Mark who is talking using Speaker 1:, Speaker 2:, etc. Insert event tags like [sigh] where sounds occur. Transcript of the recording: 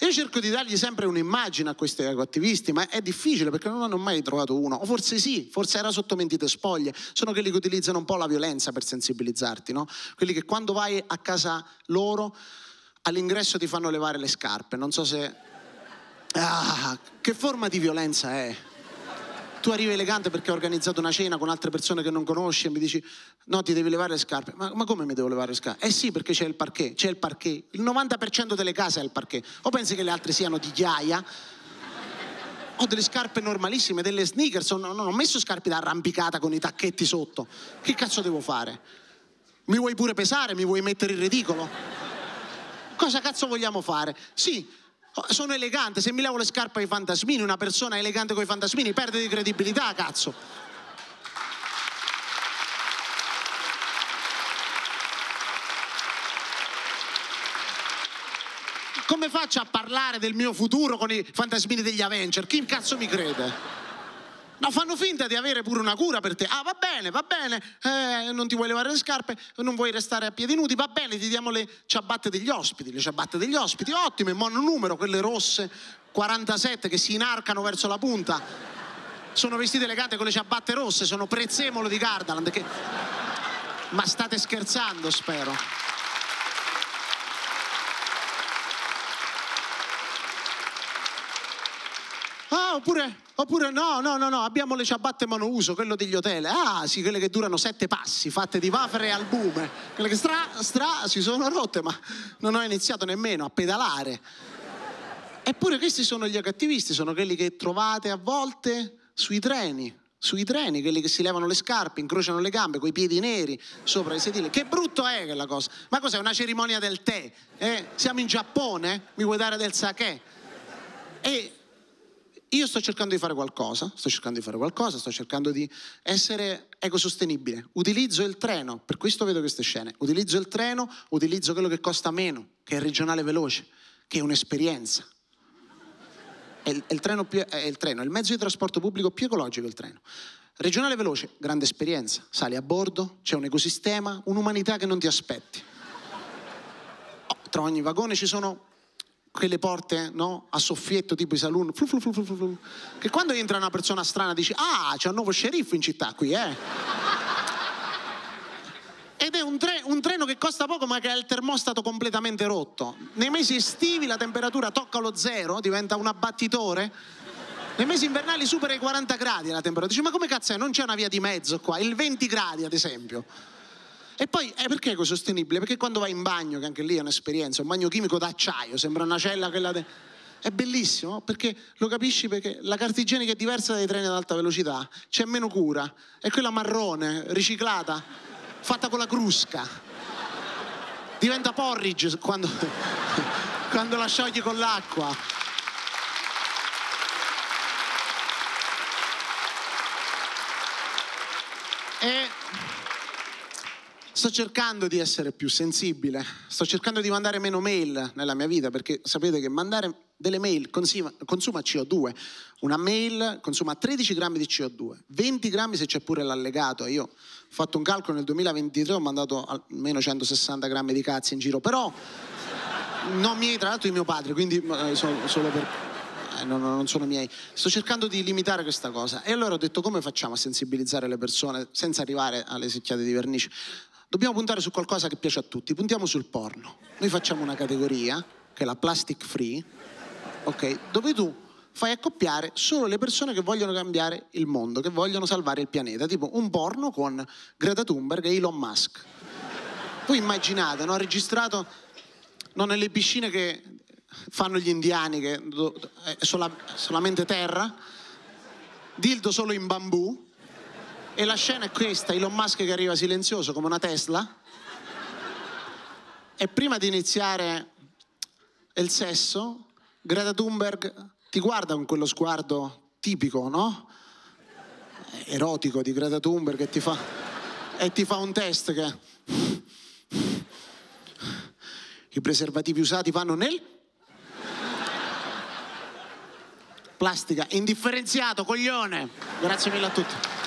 Speaker 1: Io cerco di dargli sempre un'immagine a questi attivisti, ma è difficile perché non hanno mai trovato uno. O forse sì, forse era sotto mentite spoglie. Sono quelli che utilizzano un po' la violenza per sensibilizzarti, no? Quelli che quando vai a casa loro all'ingresso ti fanno levare le scarpe. Non so se... Ah, che forma di violenza è? Tu arrivi elegante perché hai organizzato una cena con altre persone che non conosci e mi dici no ti devi levare le scarpe. Ma, ma come mi devo levare le scarpe? Eh sì perché c'è il parquet, c'è il parquet. Il 90% delle case ha il parquet. O pensi che le altre siano di ghiaia? Ho delle scarpe normalissime, delle sneakers, non, non ho messo scarpe da arrampicata con i tacchetti sotto. Che cazzo devo fare? Mi vuoi pure pesare? Mi vuoi mettere in ridicolo? Cosa cazzo vogliamo fare? Sì, sono elegante, se mi levo le scarpe ai fantasmini, una persona elegante con i fantasmini perde di credibilità, cazzo. Come faccio a parlare del mio futuro con i fantasmini degli Avenger? Chi cazzo mi crede? No, fanno finta di avere pure una cura per te. Ah, va bene, va bene, eh, non ti vuoi levare le scarpe, non vuoi restare a piedi nudi, va bene, ti diamo le ciabatte degli ospiti. Le ciabatte degli ospiti, ottime, mono numero, quelle rosse, 47 che si inarcano verso la punta. Sono vestite elegante con le ciabatte rosse, sono prezzemolo di Gardaland. Che... Ma state scherzando, spero. Ah, oppure, oppure no, no, no, no, abbiamo le ciabatte monouso, quello degli hotel. Ah, sì, quelle che durano sette passi, fatte di wafer e albume. Quelle che stra, stra, si sono rotte, ma non ho iniziato nemmeno a pedalare. Eppure questi sono gli accattivisti, sono quelli che trovate a volte sui treni, sui treni, quelli che si levano le scarpe, incrociano le gambe con i piedi neri sopra i sedili. Che brutto è quella cosa. Ma cos'è? Una cerimonia del tè? Eh? Siamo in Giappone? Mi vuoi dare del sake? E io sto cercando di fare qualcosa, sto cercando di fare qualcosa, sto cercando di essere ecosostenibile. Utilizzo il treno, per questo vedo queste scene. Utilizzo il treno, utilizzo quello che costa meno, che è regionale veloce, che è un'esperienza. È il, è il, treno più, è il treno, è il mezzo di trasporto pubblico più ecologico il treno. Regionale veloce, grande esperienza. Sali a bordo, c'è un ecosistema, un'umanità che non ti aspetti. Oh, tra ogni vagone ci sono quelle porte no? a soffietto tipo i saloon, flu, flu, flu, che quando entra una persona strana dici ah c'è un nuovo sceriffo in città qui eh? Ed è un, tre, un, treno che costa poco ma che ha il termostato completamente rotto. Nei mesi estivi la temperatura tocca lo zero diventa un abbattitore. Nei mesi invernali supera i 40 gradi la temperatura. Dici ma come cazzo è? Non c'è una via di mezzo qua il 20 gradi ad esempio e poi eh, perché è ecosostenibile? Perché quando vai in bagno, che anche lì è un'esperienza, un bagno chimico d'acciaio, sembra una cella quella de... È bellissimo perché lo capisci perché la carta igienica è diversa dai treni ad alta velocità, c'è meno cura, è quella marrone, riciclata, fatta con la crusca. Diventa porridge quando, [laughs] quando la sciogli con l'acqua. E Sto cercando di essere più sensibile, sto cercando di mandare meno mail nella mia vita perché sapete che mandare delle mail consuma, consuma CO2. Una mail consuma 13 grammi di CO2, 20 grammi se c'è pure l'allegato. Io ho fatto un calcolo nel 2023, ho mandato almeno 160 grammi di cazzi in giro, però non miei, tra l'altro di mio padre, quindi eh, solo, solo per... Eh, non, non, sono miei. Sto cercando di limitare questa cosa. E allora ho detto come facciamo a sensibilizzare le persone senza arrivare alle secchiate di vernice? Dobbiamo puntare su qualcosa che piace a tutti, puntiamo sul porno. Noi facciamo una categoria, che è la plastic free, ok? Dove tu fai accoppiare solo le persone che vogliono cambiare il mondo, che vogliono salvare il pianeta, tipo un porno con Greta Thunberg e Elon Musk. Voi immaginate, no? Registrato no, nelle piscine che fanno gli indiani, che è solamente terra, dildo solo in bambù, e la scena è questa, Elon Musk che arriva silenzioso come una Tesla. E prima di iniziare il sesso, Greta Thunberg ti guarda con quello sguardo tipico, no? Erotico di Greta Thunberg e ti fa, e ti fa un test che... I preservativi usati vanno nel... Plastica, indifferenziato, coglione. Grazie mille a tutti.